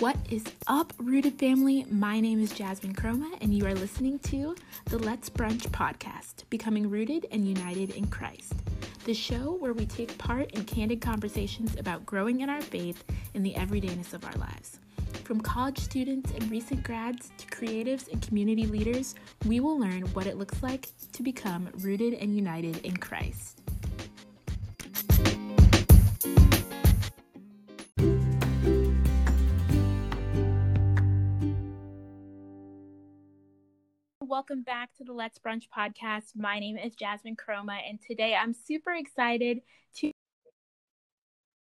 What is up, Rooted family? My name is Jasmine Chroma, and you are listening to the Let's Brunch podcast, Becoming Rooted and United in Christ. The show where we take part in candid conversations about growing in our faith in the everydayness of our lives. From college students and recent grads to creatives and community leaders, we will learn what it looks like to become rooted and united in Christ. Welcome back to the Let's Brunch podcast. My name is Jasmine Chroma, and today I'm super excited to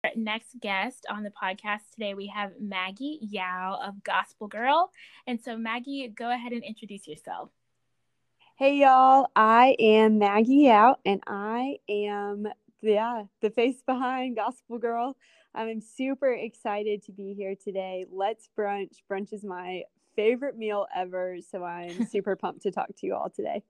our next guest on the podcast. Today we have maggie yao of gospel girl. And so maggie go ahead and introduce yourself. Hey y'all. I am maggie yao and i am yeah the face behind gospel girl. I'm super excited to be here today. Let's brunch. Brunch is my favorite meal ever. So I'm super pumped to talk to you all today.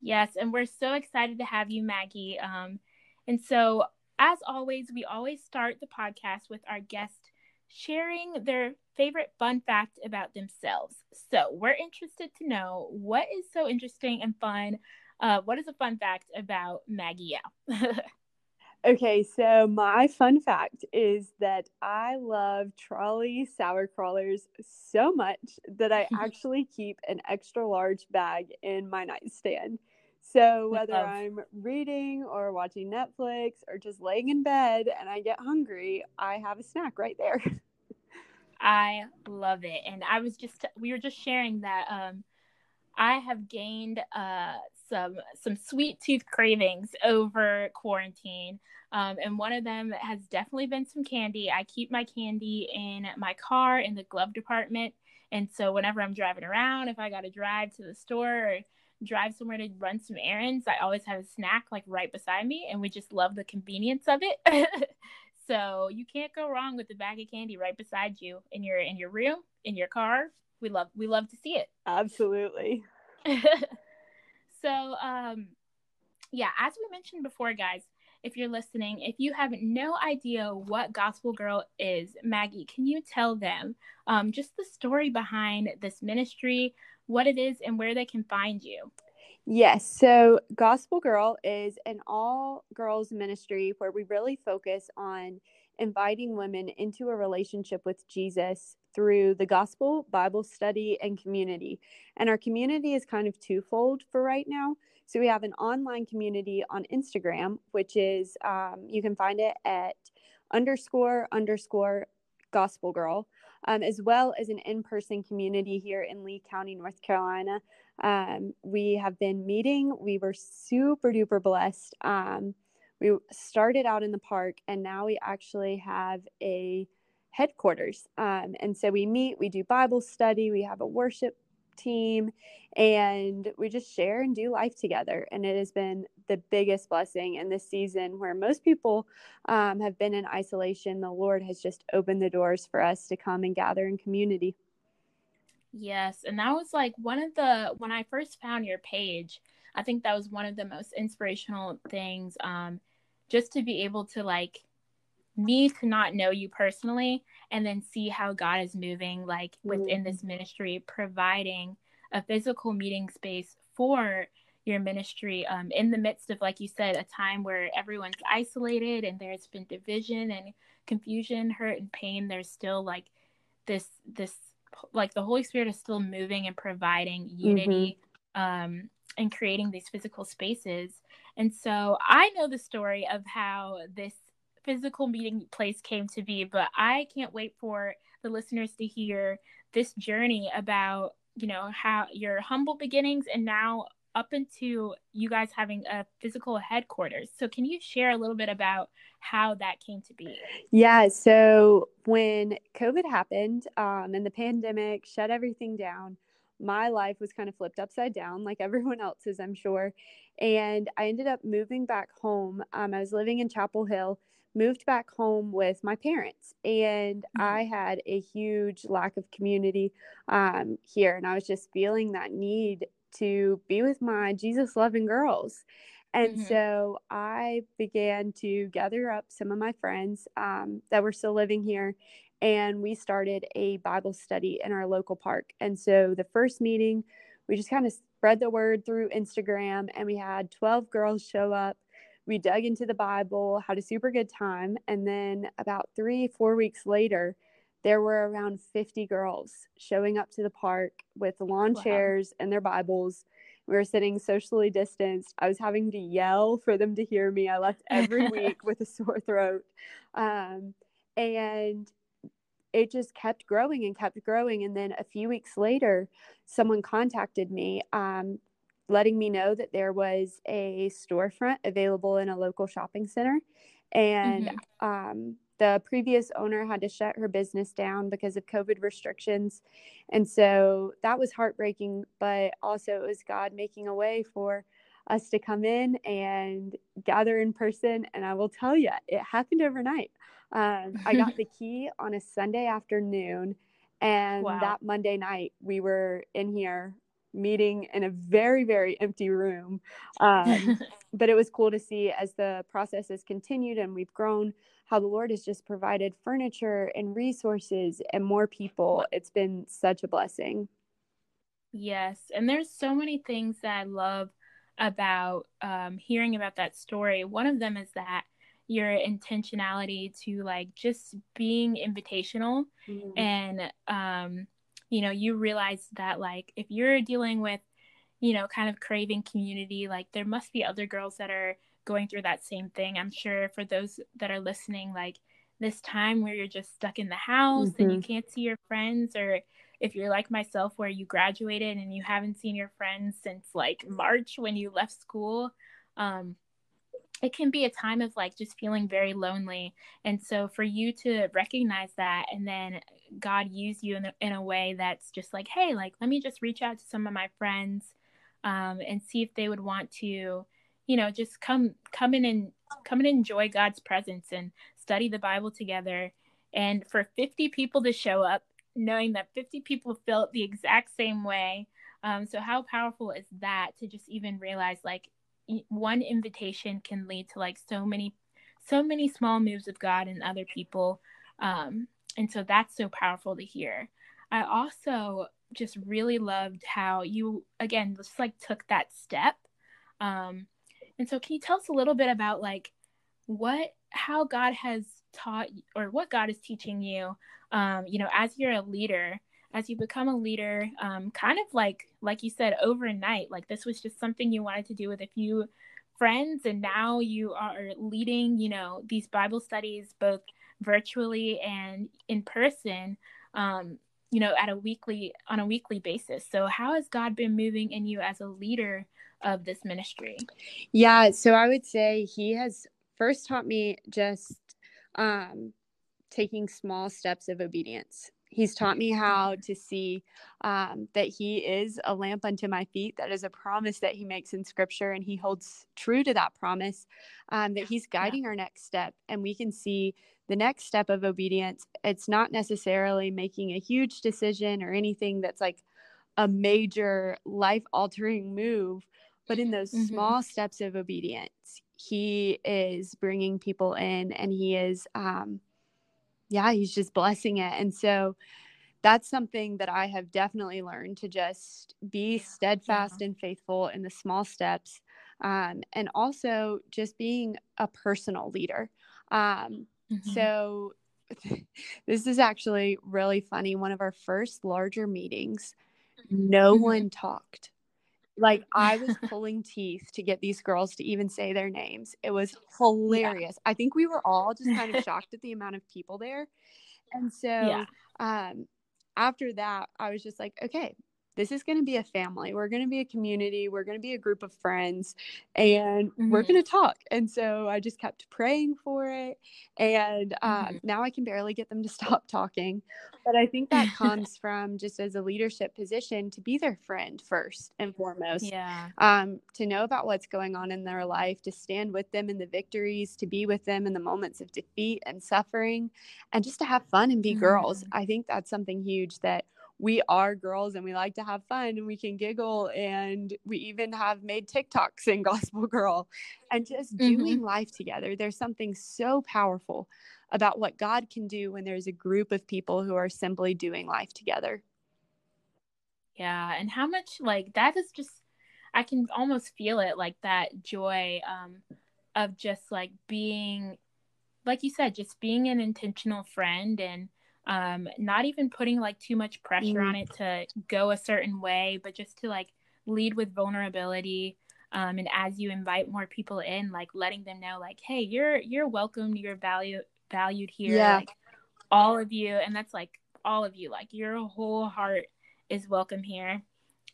Yes, and we're so excited to have you, Maggie. Um, and so, as always, we always start the podcast with our guest sharing their favorite fun fact about themselves. So, we're interested to know what is so interesting and fun. Uh, what is a fun fact about Maggie Yao? Okay, so my fun fact is that I love Trolli sour crawlers so much that I actually keep an extra large bag in my nightstand. So whether love. I'm reading or watching Netflix or just laying in bed and I get hungry, I have a snack right there. I love it. And I was just we were just sharing that um I have gained uh some some sweet tooth cravings over quarantine. Um, and one of them has definitely been some candy. I keep my candy in my car in the glove department. And so whenever I'm driving around, if I got to drive to the store or drive somewhere to run some errands, I always have a snack like right beside me. And we just love the convenience of it. so you can't go wrong with a bag of candy right beside you in your in your room, in your car. We love we love to see it. Absolutely. so um yeah, as we mentioned before, guys, if you're listening, if you have no idea what Gospel Girl is, Maggie, can you tell them um, just the story behind this ministry, what it is, and where they can find you? Yes. So, Gospel Girl is an all girls ministry where we really focus on inviting women into a relationship with Jesus through the gospel, Bible study, and community. And our community is kind of twofold for right now. So we have an online community on Instagram, which is um, you can find it at underscore underscore gospel girl, um, as well as an in person community here in Lee County, North Carolina. Um, we have been meeting. We were super duper blessed. Um, we started out in the park, and now we actually have a headquarters. Um, and so we meet, we do Bible study, we have a worship team and we just share and do life together. And it has been the biggest blessing in this season where most people um, have been in isolation. The lord has just opened the doors for us to come and gather in community. Yes and that was like one of the when i first found your page i think that was one of the most inspirational things um, just to be able to like me to not know you personally and then see how God is moving like within mm-hmm. this ministry providing a physical meeting space for your ministry um, in the midst of like you said a time where everyone's isolated and there's been division and confusion hurt and pain there's still like this this like the holy spirit is still moving and providing unity mm-hmm. um, and creating these physical spaces and so i know the story of how this physical meeting place came to be, but I can't wait for the listeners to hear this journey about, you know, how your humble beginnings and now up into you guys having a physical headquarters. So, can you share a little bit about how that came to be? Yeah. So, when COVID happened um, and the pandemic shut everything down, my life was kind of flipped upside down, like everyone else's, I'm sure. And I ended up moving back home. Um, I was living in Chapel Hill moved back home with my parents and mm-hmm. i had a huge lack of community um, here and i was just feeling that need to be with my jesus loving girls and mm-hmm. so i began to gather up some of my friends um, that were still living here and we started a Bible study in our local park. And so the first meeting, we just kind of spread the word through Instagram, and we had 12 girls show up. We dug into the Bible, had a super good time. And then about three, four weeks later, there were around 50 girls showing up to the park with lawn wow. chairs and their Bibles. We were sitting socially distanced. I was having to yell for them to hear me. I left every week with a sore throat. Um, and it just kept growing and kept growing. And then a few weeks later, someone contacted me, um, letting me know that there was a storefront available in a local shopping center. And mm-hmm. um, the previous owner had to shut her business down because of COVID restrictions. And so that was heartbreaking, but also it was God making a way for us to come in and gather in person. And I will tell you, it happened overnight. Um, I got the key on a Sunday afternoon. And wow. that Monday night, we were in here meeting in a very, very empty room. Um, but it was cool to see as the process has continued and we've grown how the Lord has just provided furniture and resources and more people. It's been such a blessing. Yes. And there's so many things that I love about um, hearing about that story. One of them is that your intentionality to like just being invitational mm-hmm. and um you know you realize that like if you're dealing with you know kind of craving community like there must be other girls that are going through that same thing. I'm sure for those that are listening, like this time where you're just stuck in the house mm-hmm. and you mm-hmm. can't see your friends, or if you're like myself where you graduated and you haven't seen your friends since like March when you left school, um, it can be a time of like just feeling very lonely. And so for you to recognize that and then God use you in a, in a way that's just like, hey, like let me just reach out to some of my friends um, and see if they would want to you know just come come in and come and enjoy god's presence and study the bible together and for 50 people to show up knowing that 50 people felt the exact same way um, so how powerful is that to just even realize like one invitation can lead to like so many so many small moves of god and other people. Um, and so that's so powerful to hear. I also just really loved how you again just like took that step. Um, and so, can you tell us a little bit about like what, how God has taught, or what God is teaching you, um, you know, as you're a leader, as you become a leader, um, kind of like, like you said, overnight, like this was just something you wanted to do with a few friends, and now you are leading, you know, these Bible studies both virtually and in person. Um, you know at a weekly on a weekly basis so how has god been moving in you as a leader of this ministry? Yeah, so I would say he has first taught me just um, taking small steps of obedience. He's taught me how to see um, that He is a lamp unto my feet. That is a promise that He makes in Scripture, and He holds true to that promise. Um, that He's guiding yeah. our next step, and we can see the next step of obedience. It's not necessarily making a huge decision or anything that's like a major life altering move, but in those mm-hmm. small steps of obedience, he is bringing people in and he is, um, yeah, he's just blessing it. And so that's something that I have definitely learned to just be steadfast yeah. and faithful in the small steps. Um, and also just being a personal leader. Um, mm-hmm. So, this is actually really funny. One of our first larger meetings, no mm-hmm. one talked. Like I was pulling teeth to get these girls to even say their names. It was hilarious. Yeah. I think we were all just kind of shocked at the amount of people there. And so yeah. um after that, I was just like, okay, this is going to be a family. We're going to be a community. We're going to be a group of friends and mm-hmm. we're going to talk. And so I just kept praying for it. And uh, mm-hmm. now I can barely get them to stop talking. But I think that comes from just as a leadership position to be their friend first and foremost. Yeah. Um, to know about what's going on in their life, to stand with them in the victories, to be with them in the moments of defeat and suffering, and just to have fun and be mm-hmm. girls. I think that's something huge that we are girls and we like to have fun and we can giggle and we even have made TikToks in Gospel Girl and just doing mm-hmm. life together. There's something so powerful about what God can do when there's a group of people who are simply doing life together. Yeah, and how much like that is just I can almost feel it like that joy um of just like being like you said just being an intentional friend and um not even putting like too much pressure mm. on it to go a certain way but just to like lead with vulnerability um and as you invite more people in like letting them know like hey you're you're welcome you're value valued here yeah. like all of you and that's like all of you like your whole heart is welcome here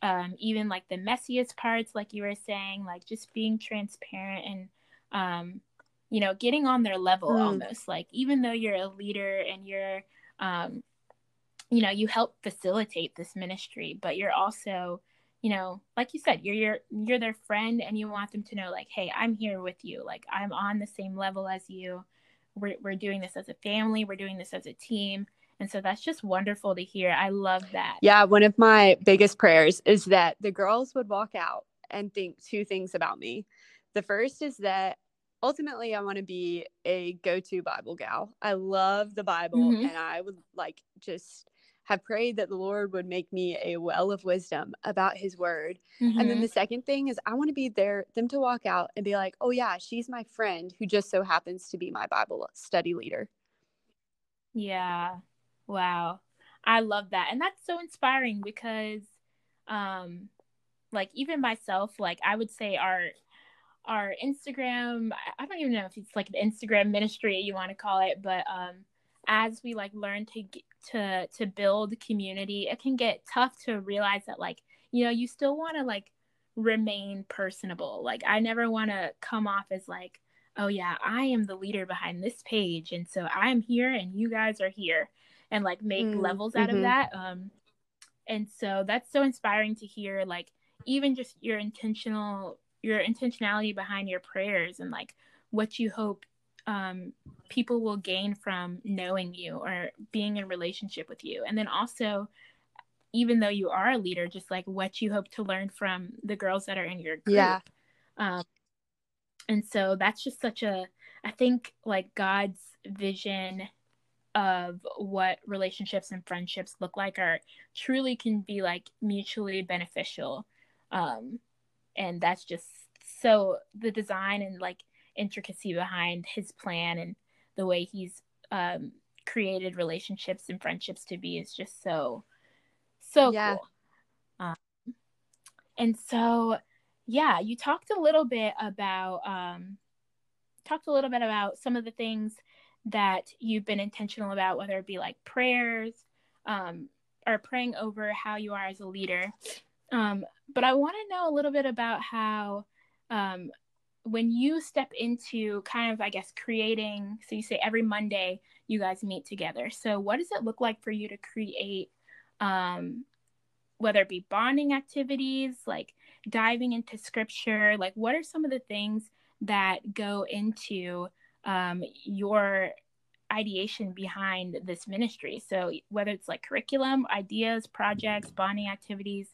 um even like the messiest parts like you were saying like just being transparent and um you know getting on their level mm. almost like even though you're a leader and you're um, you know you help facilitate this ministry but you're also you know like you said you're you're you're their friend and you want them to know like hey i'm here with you. Like i'm on the same level as you. We're, we're doing this as a family. We're doing this as a team. And so that's just wonderful to hear. I love that. Yeah one of my biggest prayers is that the girls would walk out and think two things about me. The first is that ultimately I want to be a go-to Bible gal. I love the Bible mm-hmm. and I would like just have prayed that the Lord would make me a well of wisdom about his word. Mm-hmm. And then mm-hmm. the second thing is I want to be there them to walk out and be like, "Oh yeah, she's my friend who just so happens to be my Bible study leader." Yeah. Wow. I love that. And that's so inspiring because um like even myself like I would say our our Instagram. I don't even know if it's like an Instagram ministry you want to call it, but um, as we like learn to to to build community, it can get tough to realize that like you know you still want to like remain personable. Like I never want to come off as like oh yeah i am the leader behind this page and so i'm here and you guys are here and like make mm, levels out mm-hmm. of that um and so that's so inspiring to hear like even just your intentional your intentionality behind your prayers and like what you hope um, people will gain from knowing you or being in relationship with you. And then also even though you are a leader just like what you hope to learn from the girls that are in your group. Yeah. Um, and so that's just such a i think like god's vision of what relationships and friendships look like are truly can be like mutually beneficial. Um, and that's just so the design and like intricacy behind his plan and the way he's um, created relationships and friendships to be is just so so yeah. cool um, and so yeah you talked a little bit about um, talked a little bit about some of the things that you've been intentional about whether it be like prayers um, or praying over how you are as a leader um, but I want to know a little bit about how, um, when you step into kind of, I guess, creating, so you say every Monday you guys meet together. So, what does it look like for you to create, um, whether it be bonding activities, like diving into scripture? Like, what are some of the things that go into um, your ideation behind this ministry? So, whether it's like curriculum, ideas, projects, bonding activities,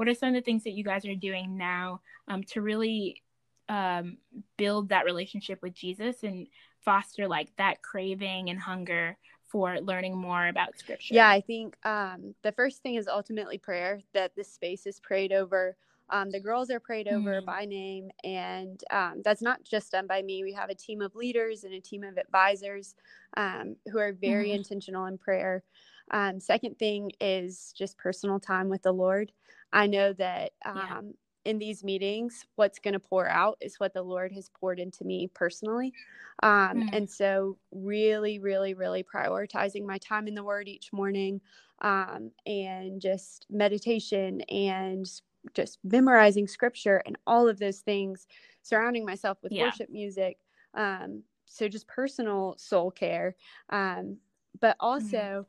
what are some of the things that you guys are doing now um, to really um, build that relationship with Jesus and foster like that craving and hunger for learning more about scripture? Yeah, I think um, the first thing is ultimately prayer, that the space is prayed over. Um, the girls are prayed over mm-hmm. by name, and um, that's not just done by me. We have a team of leaders and a team of advisors um, who are very mm-hmm. intentional in prayer. Um, second thing is just personal time with the Lord. I know that um, yeah. in these meetings, what's going to pour out is what the Lord has poured into me personally. Um, mm. And so, really, really, really prioritizing my time in the Word each morning um, and just meditation and just memorizing scripture and all of those things, surrounding myself with yeah. worship music. Um, so, just personal soul care. Um, but mm-hmm. also, mm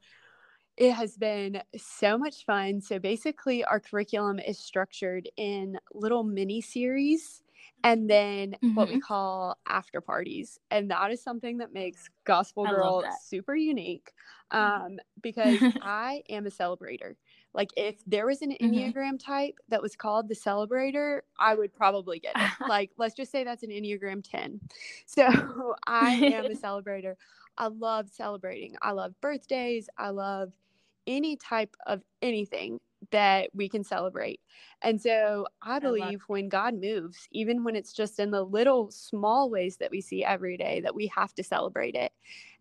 it has been so much fun. So basically, our curriculum is structured in little mini series and then mm-hmm. what we mm-hmm. call after parties. And that is something that makes Gospel Girl super unique um, because I am a celebrator. Like if there was an Mm-hmm. Enneagram type that was called the celebrator, I would probably get it. like let's just say that's an Enneagram 10. So I am a celebrator. I love celebrating. I love birthdays. I love any type of anything that we can celebrate. And so I believe when God moves, even when it's just in the little small ways that we see every day, that we have to celebrate it.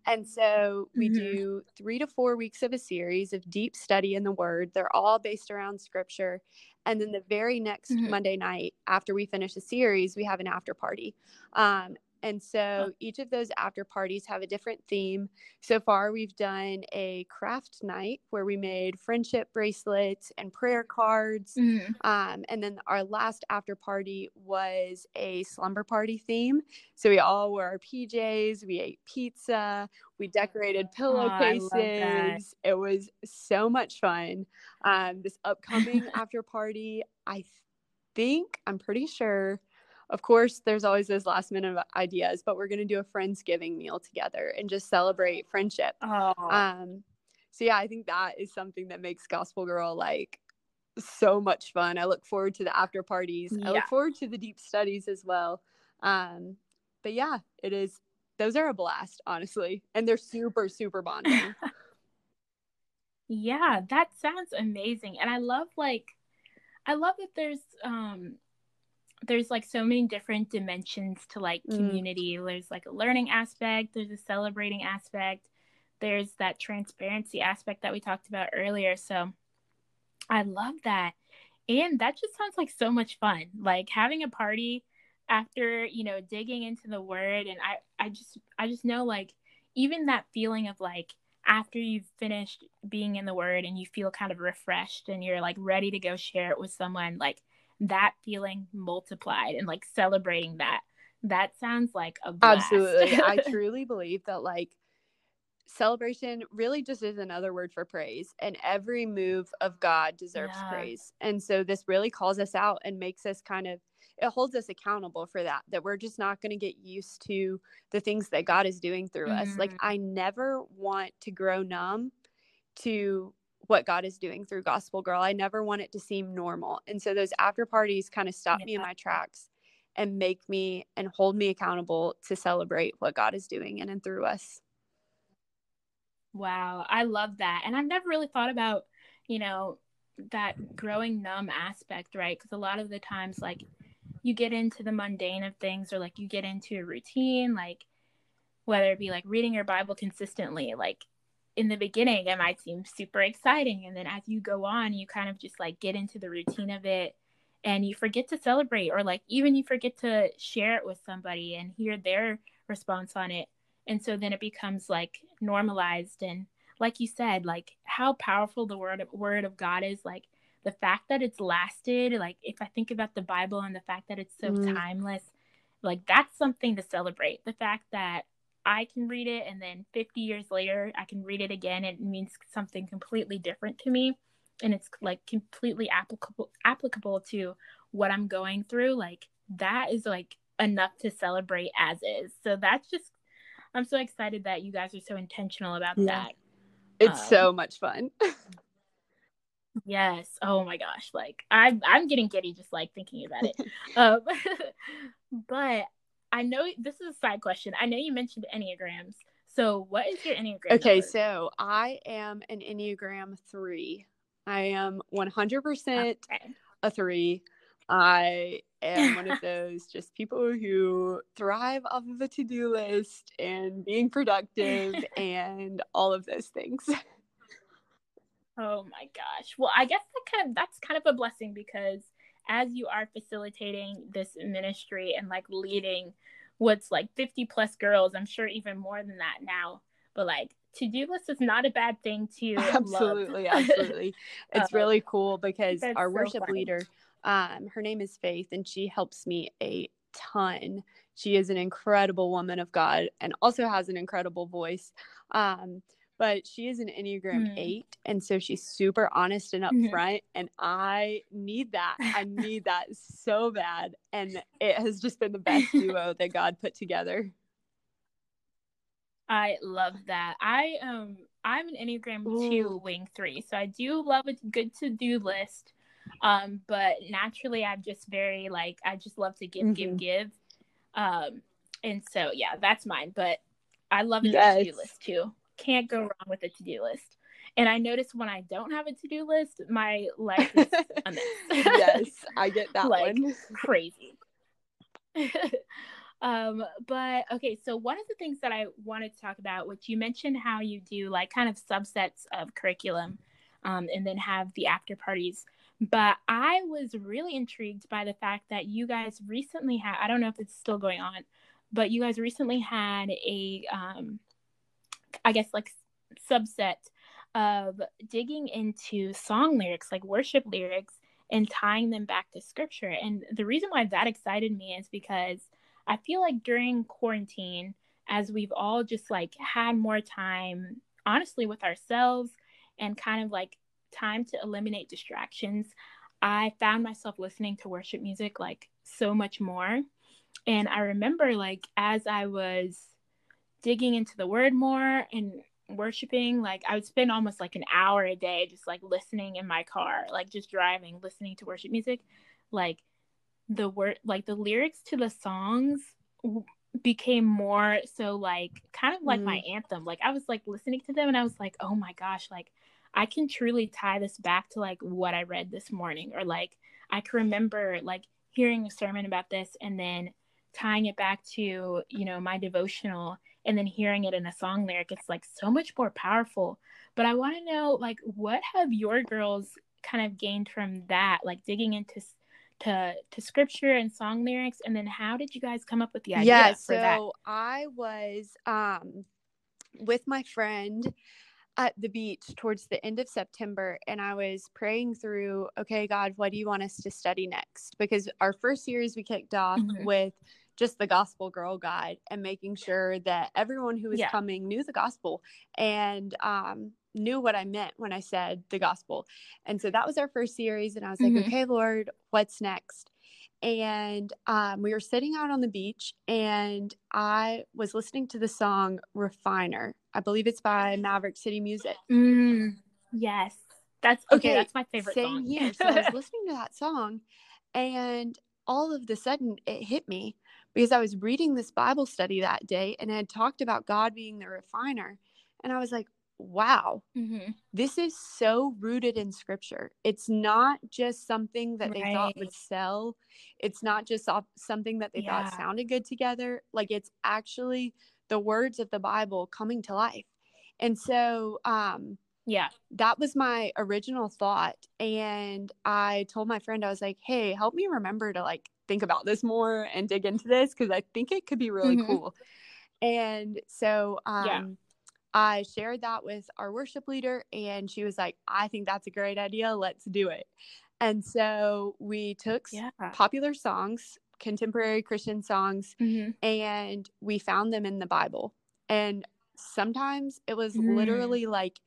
And so we Mhm. do three to four weeks of a series of deep study in the Word. They're all based around scripture. And then the very next Mhm. Monday night, after we finish the series, we have an after party. Um, and so each of those after parties have a different theme. So far, we've done a craft night where we made friendship bracelets and prayer cards. Mhm. Um, and then our last after party was a slumber party theme. So we all wore our PJs, we ate pizza, we decorated I love that. pillowcases. It was so much fun. Um, this upcoming after party, I think, I'm pretty sure. Of course, there's always those last minute ideas, but we're going to do a Friendsgiving meal together and just celebrate friendship. Oh, Um, so yeah, I think that is something that makes Gospel Girl like so much fun. I look forward to the after parties. I look forward to the deep studies as well. Um, but yeah, it is. Those are a blast, honestly, and they're super, super bonding. yeah, that sounds amazing. And I love like I love that there's um there's like so many different dimensions to like Mm. community. There's like a learning aspect, there's a celebrating aspect, there's that transparency aspect that we talked about earlier. So I love that. And that just sounds like so much fun. Like having a party after, you know, digging into the word and I I just I just know like even that feeling of like after you've finished being in the word and you feel kind of refreshed and you're like ready to go share it with someone like that feeling multiplied and like celebrating that that sounds like a blast. Absolutely. I truly believe that like celebration really just is another word for praise and every move of God deserves Yeah. praise. And so this really calls us out and makes us kind of it holds us accountable for that that we're just not going to get used to the things that God is doing through us. Like Mhm. I never want to grow numb to what God is doing through Gospel Girl. I never want it to seem normal. And so those after parties kind of stop me in my tracks and make me and hold me accountable to celebrate what God is doing in and through us. Wow, I love that. And I've never really thought about, you know, that growing numb aspect, right? Because a lot of the times, like, you get into the mundane of things, or like you get into a routine, like, whether it be like reading your Bible consistently, like, in the beginning, it might seem super exciting. And then as you go on, you kind of just like get into the routine of it and you forget to celebrate, or like even you forget to share it with somebody and hear their response on it and so then it becomes like normalized and like you said like how powerful the word word of god is like the fact that it's lasted like if i think about the bible and the fact that it's so Mm. timeless like that's something to celebrate the fact that i can read it and then 50 years later i can read it again and it means something completely different to me and it's like completely applicable applicable to what i'm going through like that is like enough to celebrate as is so that's just I'm so excited that you guys are so intentional about Yeah. that. It's Um, so much fun. Yes. Oh my gosh. Like I'm I'm getting giddy just like thinking about it. um, but I know this is a side question. I know you mentioned enneagrams. So what is your enneagram? okay, number? so I am an Enneagram 3. I am 100% Okay. a 3. I am one of those just people who thrive off of a to-do list and being productive and all of those things. Oh my gosh. Well, I guess that kind of that's kind of a blessing because as you are facilitating this ministry and like leading what's like 50 plus girls, I'm sure even more than that now. But like to-do list is not a bad thing to love. absolutely absolutely it's Um, really cool because our so worship funny. leader um her name is faith and she helps me a ton she is an incredible woman of god and also has an incredible voice um but she is an enneagram Hmm. 8 and so she's super honest and Mhm. upfront and i need that i need that so bad and it has just been the best duo that god put together I love that. I um I'm an Enneagram Ooh. 2 wing 3. So I do love a good to-do list. Um but naturally I'm just very like I just love to give mm-hmm. give give. Um and so yeah, that's mine, but I love a yes. to-do list too. Can't go wrong with a to-do list. And I notice when I don't have a to-do list, my life is a mess. yes, I get that like, one. crazy. um, but okay, so one of the things that I wanted to talk about, which you mentioned how you do like kind of subsets of curriculum, um, and then have the after parties. But I was really intrigued by the fact that you guys recently had, I don't know if it's still going on, but you guys recently had a, um, I guess like subset of digging into song lyrics, like worship lyrics, and tying them back to scripture. And the reason why that excited me is because I feel like during quarantine, as we've all just like had more time, honestly, with ourselves and kind of like time to eliminate distractions, I found myself listening to worship music like so much more. And I remember like as I was digging into the word more and worshiping like i would spend almost like an hour a day just like listening in my car like just driving listening to worship music like the word like the lyrics to the songs became more so like kind of like mm. my anthem like i was like listening to them and i was like oh my gosh like i can truly tie this back to like what i read this morning or like i can remember like hearing a sermon about this and then tying it back to you know my devotional and then hearing it in a song lyric it's like so much more powerful but i want to know like what have your girls kind of gained from that like digging into to to scripture and song lyrics and then how did you guys come up with the idea yeah so that? i was um with my friend at the beach towards the end of September and I was praying through, okay, God, what do you want us to study next? Because our first series we kicked off mm-hmm. with just the gospel girl guide and making sure that everyone who was yeah. coming knew the gospel and um, knew what I meant when I said the gospel. And so that was our first series. And I was like, mm-hmm. okay, Lord, what's next? And um, we were sitting out on the beach and I was listening to the song Refiner. I believe it's by Maverick City Music. Mm, yes. That's okay, okay. That's my favorite same song. here. So I was listening to that song and all of the sudden it hit me because I was reading this Bible study that day and it had talked about God being the refiner. And I was like, wow, mm-hmm. this is so rooted in scripture. It's not just something that right. they thought would sell, it's not just something that they yeah. thought sounded good together. Like it's actually the words of the Bible coming to life. And so, um, yeah, that was my original thought. And I told my friend, I was like, hey, help me remember to like think about this more and dig into this because I think it could be really mm-hmm. cool. And so um, yeah. I shared that with our worship leader, and she was like, I think that's a great idea. Let's do it. And so we took yeah. popular songs, contemporary Christian songs, mm-hmm. and we found them in the Bible. And sometimes it was mm. literally like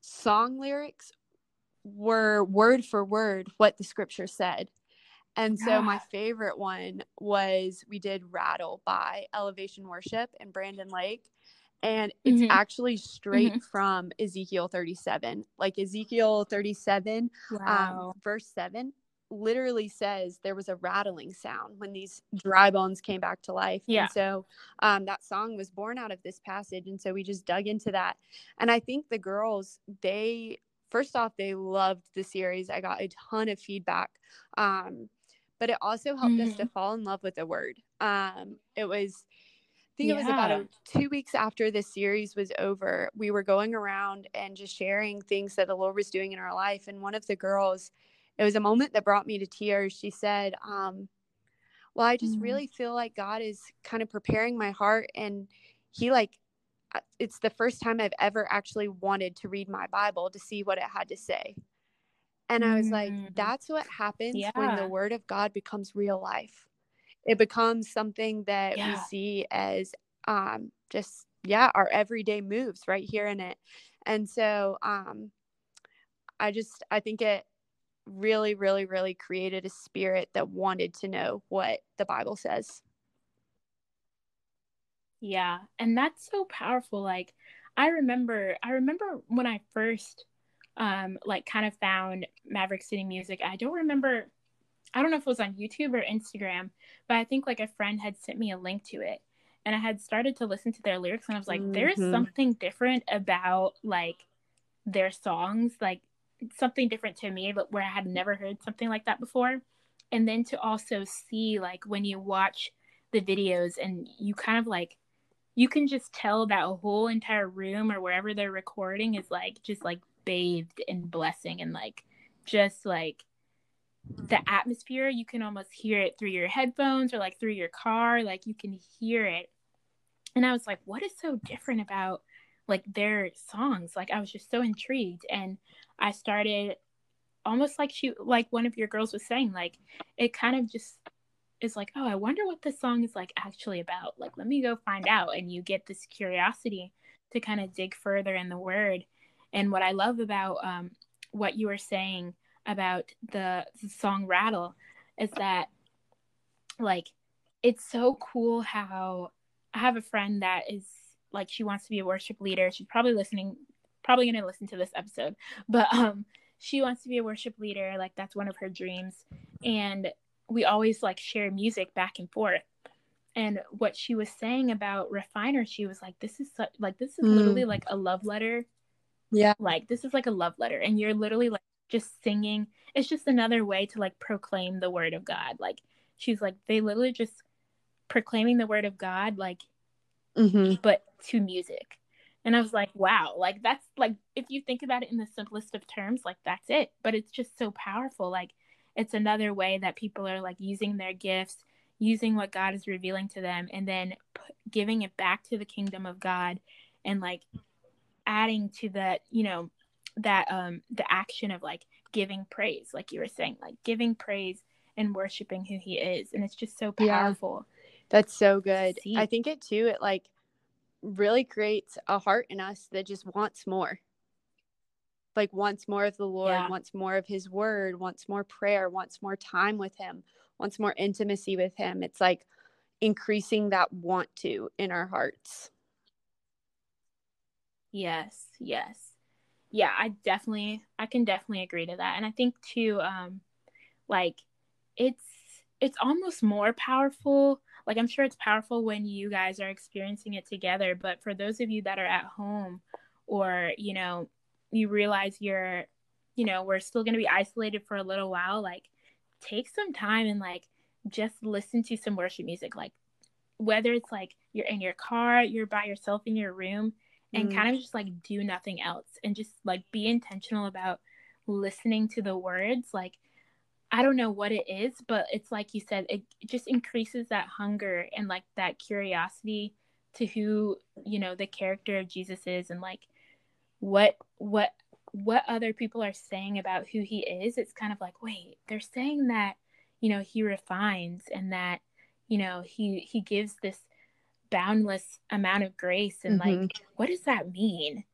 song lyrics were word for word what the scripture said. And so my favorite one was we did Rattle by Elevation Worship and Brandon Lake. And it's mm-hmm. actually straight mm-hmm. from Ezekiel 37. Like Ezekiel 37, um, wow. um, verse 7 literally says there was a rattling sound when these dry bones came back to life. Yeah. And so um, that song was born out of this passage. And so we just dug into that. And I think the girls, they, first off, they loved the series. I got a ton of feedback. Um, but it also helped mm-hmm. us to mm-hmm. fall in love with the word. Um, it was, I think yeah. it was about a, two weeks after the series was over. We were going around and just sharing things that the Lord was doing in our life. And one of the girls, it was a moment that brought me to tears. She said, um, Well, I just mm-hmm. really feel like God is kind of preparing my heart. And He, like, uh, it's the first time I've ever actually wanted to read my Bible to see what it had to say. And I was like, mm. that's what happens yeah. when the word of God becomes real life. It becomes something that yeah. we see as um, just, yeah, our everyday moves right here in it. And so um, I just, I think it really, really, really created a spirit that wanted to know what the Bible says. Yeah. And that's so powerful. Like, I remember I remember when I first um like kind of found Maverick City music. I don't remember I don't know if it was on YouTube or Instagram, but I think like a friend had sent me a link to it and I had started to listen to their lyrics and I was like, mm-hmm. there's something different about like their songs, like something different to me, but where I had never heard something like that before. And then to also see like when you watch the videos and you kind of like you can just tell that whole entire room or wherever they're recording is like just like bathed in blessing and like just like the atmosphere you can almost hear it through your headphones or like through your car like you can hear it. And i was like what is so different about like their songs? Like i was just so intrigued. And i started almost like she like one of your girls was saying like it kind of just is like oh i wonder what this song is like actually about. Like let me go find out. And you get this curiosity to kind of dig further in the word and what i love about um, what you were saying about the, the song rattle is that like it's so cool how i have a friend that is like she wants to be a worship leader. She's probably listening probably going to listen to this episode. But um she wants to be a worship leader. Like that's one of her dreams. And we always like share music back and forth. And what she was saying about refiner she was like this is such, like this is mm. literally like a love letter yeah. Like this is like a love letter and you're literally like just singing. It's just another way to like proclaim the word of god. Like she's like they literally just proclaiming the word of god like mm-hmm. but to music. And i was like wow like that's like if you think about it in the simplest of terms like that's it. But it's just so powerful. Like it's another way that people are like using their gifts using what god is revealing to them and then p- giving it back to the kingdom of god and like adding to that you know that um the action of like giving praise like you were saying like giving praise and worshiping who he is. And it's just so powerful. Yeah, that's so good. I think it too it like really creates a heart in us that just wants more. Like wants more of the lord yeah. wants more of his word wants more prayer wants more time with him wants more intimacy with him. It's like increasing that want to in our hearts yes yes yeah, I definitely I can definitely agree to that. And I think too um like it's it's almost more powerful. Like I'm sure it's powerful when you guys are experiencing it together, but for those of you that are at home or, you know, you realize you're you know, we're still going to be isolated for a little while, like take some time and like just listen to some worship music like whether it's like you're in your car, you're by yourself in your room, and mm. kind of just like do nothing else and just like be intentional about listening to the words like i don't know what it is but it's like you said it, it just increases that hunger and like that curiosity to who you know the character of jesus is and like what what what other people are saying about who he is it's kind of like wait they're saying that you know he refines and that you know he he gives this boundless amount of grace and mm-hmm. like what does that mean?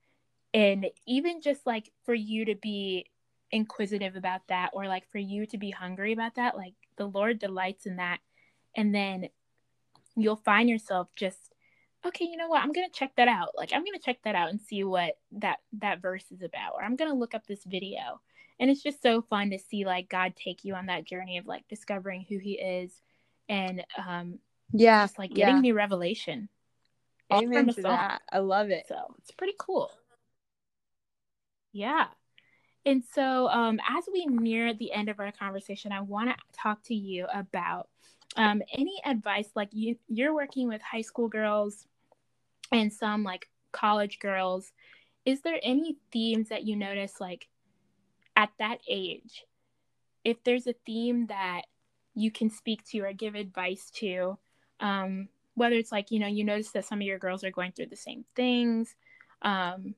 And even just like for you to be inquisitive about that or like for you to be hungry about that like the lord delights in that. And then you'll find yourself just okay you know what? I'm gonna check that out. Like i'm gonna check that out and see what that that verse is about or i'm gonna look up this video. And it's just so fun to see like god take you on that journey of like discovering who he is and um yeah just like getting yeah. new revelation amen to that. I love it. So it's pretty cool. Yeah. And so um as we near the end of our conversation i want to talk to you about um any advice like you you're working with high school girls and some like college girls. Is there any themes that you notice like at that age if there's a theme that you can speak to or give advice to um, whether it's like you know you notice that some of your girls are going through the same things um,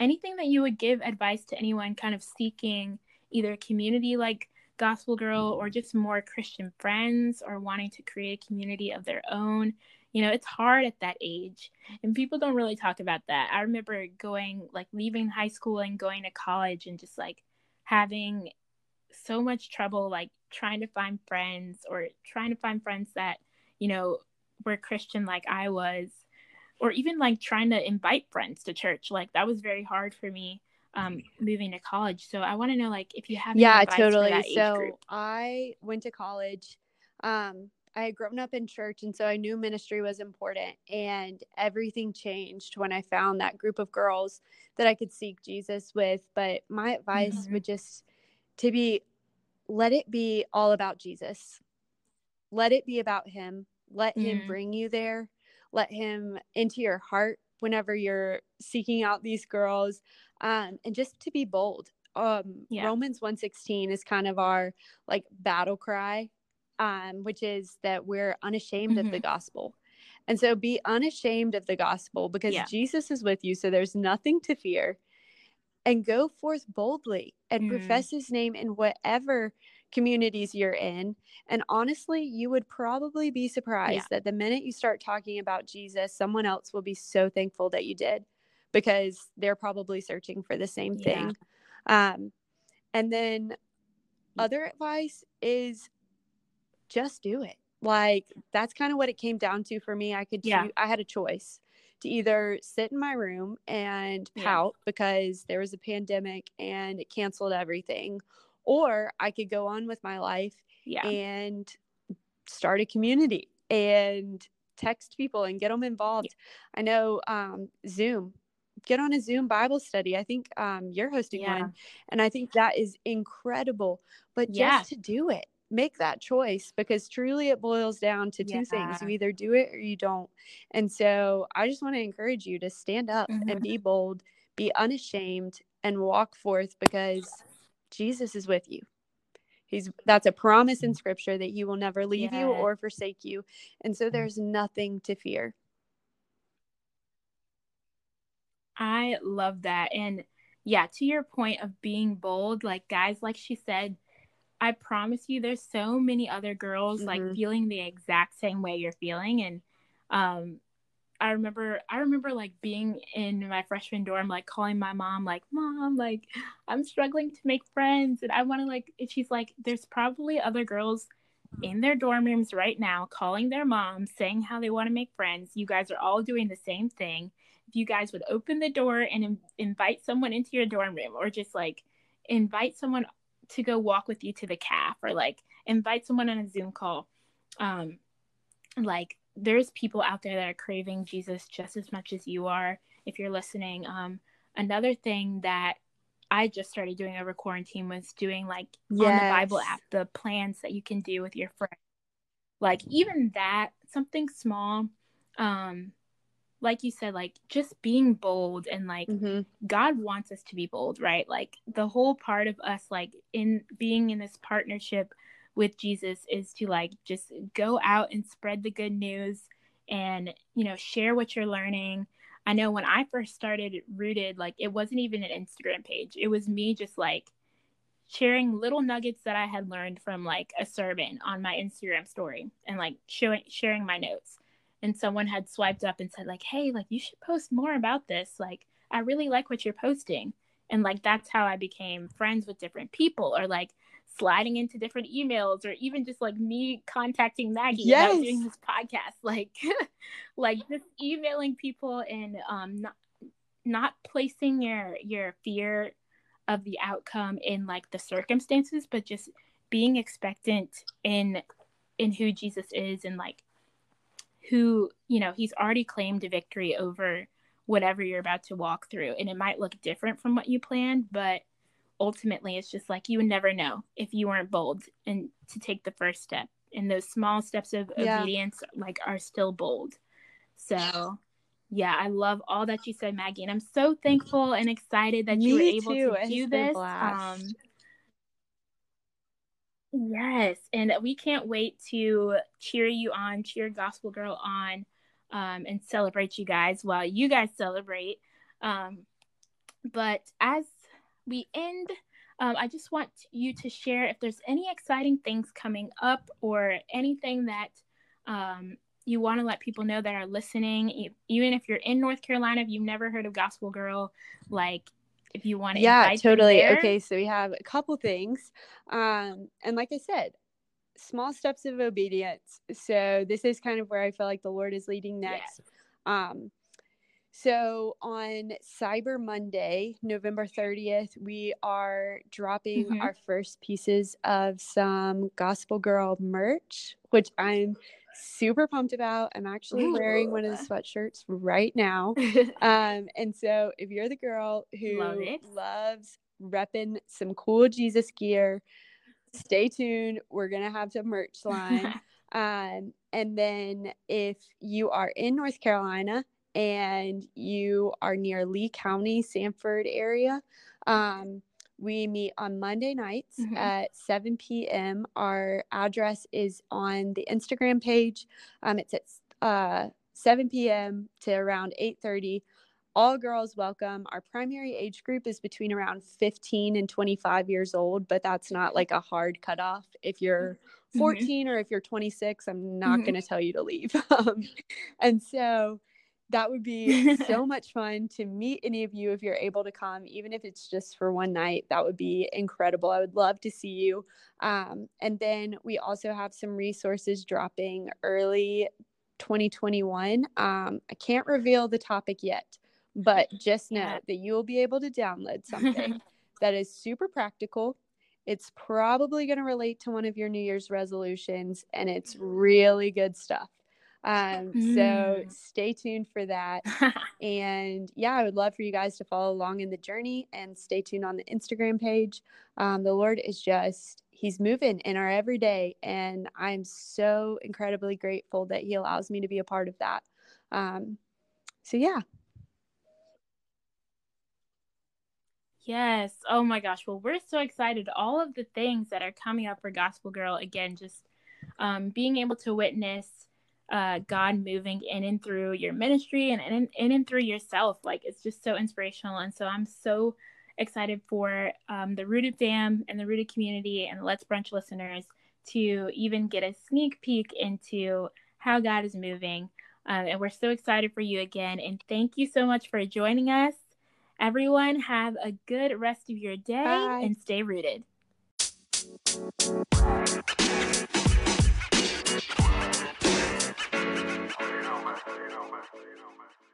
anything that you would give advice to anyone kind of seeking either community like gospel girl or just more christian friends or wanting to create a community of their own you know it's hard at that age. And people don't really talk about that. I remember going like leaving high school and going to college and just like having so much trouble like trying to find friends or trying to find friends that you know, were Christian like I was. or even like trying to invite friends to church. Like that was very hard for me um, moving to college. So I want to know like if you have yeah totally. so I went to college. Um, I had grown up in church, and so I knew ministry was important. And everything changed when I found that group of girls that I could seek Jesus with. But my advice mm-hmm. would just to be let it be all about Jesus. Let it be about Him. Let mm-hmm. Him bring you there. Let Him into your heart whenever you're seeking out these girls, um, and just to be bold. Um, yeah. Romans 116 is kind of our like battle cry um, which is that we're unashamed mm-hmm. of the mm-hmm. gospel. And so be unashamed of the gospel because yeah. Jesus is with you. So there's nothing to fear. And go forth boldly and mm. profess his name in whatever communities you're in. And honestly, you would probably be surprised yeah. that the minute you start talking about Jesus, someone else will be so thankful that you did because they're probably searching for the same yeah. thing. Um, and then other advice is just do it. Like that's kind of what it came down to for me. I could yeah. I had a choice to either sit in my room and pout yeah. because there was a pandemic and it canceled everything or I could go on with my life yeah. and start a community and text people and get them involved. Yeah. I know um, Zoom, get on a Zoom Bible study. I think um, you're hosting yeah. one, and I think that is incredible. But just to do it, make that choice because truly it boils down to two yeah. things you either do it or you don't and so i just want to encourage you to stand up mm-hmm. and be bold be unashamed and walk forth because jesus is with you he's that's a promise in scripture that he will never leave yeah. you or forsake you and so there's nothing to fear i love that and yeah to your point of being bold like guys like she said I promise you, there's so many other girls mm-hmm. like feeling the exact same way you're feeling. And um, I remember, I remember like being in my freshman dorm, like calling my mom, like, Mom, like, I'm struggling to make friends. And I want to, like, and she's like, There's probably other girls in their dorm rooms right now calling their moms, saying how they want to make friends. You guys are all doing the same thing. If you guys would open the door and Im- invite someone into your dorm room or just like invite someone to go walk with you to the calf or like invite someone on a Zoom call. Um, like there's people out there that are craving Jesus just as much as you are. If you're listening, um, another thing that I just started doing over quarantine was doing like yes. on the Bible app the plans that you can do with your friends. Like even that, something small. Um, like you said, like just being bold and like mm-hmm. God wants us to be bold, right? Like the whole part of us, like in being in this partnership with Jesus, is to like just go out and spread the good news and, you know, share what you're learning. I know when I first started Rooted, like it wasn't even an Instagram page, it was me just like sharing little nuggets that I had learned from like a sermon on my Instagram story and like showing sharing my notes. And someone had swiped up and said like hey like you should post more about this. Like i really like what you're posting. And like that's how i became friends with different people or like sliding into different emails or even just like me contacting maggie yes. about doing this podcast like like just emailing people and um not not placing your your fear of the outcome in like the circumstances but just being expectant in in who jesus is and like who, you know, he's already claimed a victory over whatever you're about to walk through. And it might look different from what you planned, but ultimately it's just like you would never know if you weren't bold and to take the first step. And those small steps of yeah. obedience like are still bold. So yeah, I love all that you said, Maggie, and I'm so thankful and excited that Me you were able too. to do this. Um, Yes, and we can't wait to cheer you on, cheer Gospel Girl on, um, and celebrate you guys while you guys celebrate. Um, but as we end, um, I just want you to share if there's any exciting things coming up or anything that um, you want to let people know that are listening. Even if you're in North Carolina, if you've never heard of Gospel Girl, like if you want to yeah totally. okay so we have a couple things. Um and like i said small steps of obedience. So this is kind of where i feel like the lord is leading next. Um So on Cyber Monday, November 30th, we are dropping Mhm. our first pieces of some Gospel Girl merch, which I'm super pumped about. I'm actually wearing one of the sweatshirts right now. Um, and so if you're the girl who Love loves repping some cool Jesus gear, stay tuned. We're gonna have some merch line. Um, and then if you are in North Carolina and you are near Lee County, Sanford area, um, we meet on Monday nights Mhm. at 7 p.m. Our address is on the Instagram page. Um, it's at uh, 7 p.m. to around 8:30. All girls welcome. Our primary age group is between around 15 and 25 years old, but that's not like a hard cutoff. If you're Mhm. 14 or if you're 26, I'm not Mhm. going to tell you to leave. Um, and so that would be so much fun to meet any of you if you're able to come, even if it's just for one night. That would be incredible. I would love to see you. Um, and then we also have some resources dropping early 2021. Um, I can't reveal the topic yet, but just know Yeah. that you will be able to download something that is super practical. It's probably going to relate to one of your New Year's resolutions, and it's really good stuff. Um, so Mm. stay tuned for that. And yeah, I would love for you guys to follow along in the journey and stay tuned on the Instagram page. Um, the Lord is just, He's moving in our everyday. And I'm so incredibly grateful that He allows me to be a part of that. Um, so yeah. Yes. Oh my gosh. Well, we're so excited. All of the things that are coming up for Gospel Girl, again, just um, being able to witness uh, God moving in and through your ministry and in, in and through yourself. Like, it's just so inspirational. And so I'm so excited for um, the Rooted fam and the Rooted community and Let's Brunch listeners to even get a sneak peek into how God is moving. Um, and we're so excited for you again. And thank you so much for joining us. Everyone, have a good rest of your day Bye. and stay rooted. Absolutely, you know, man.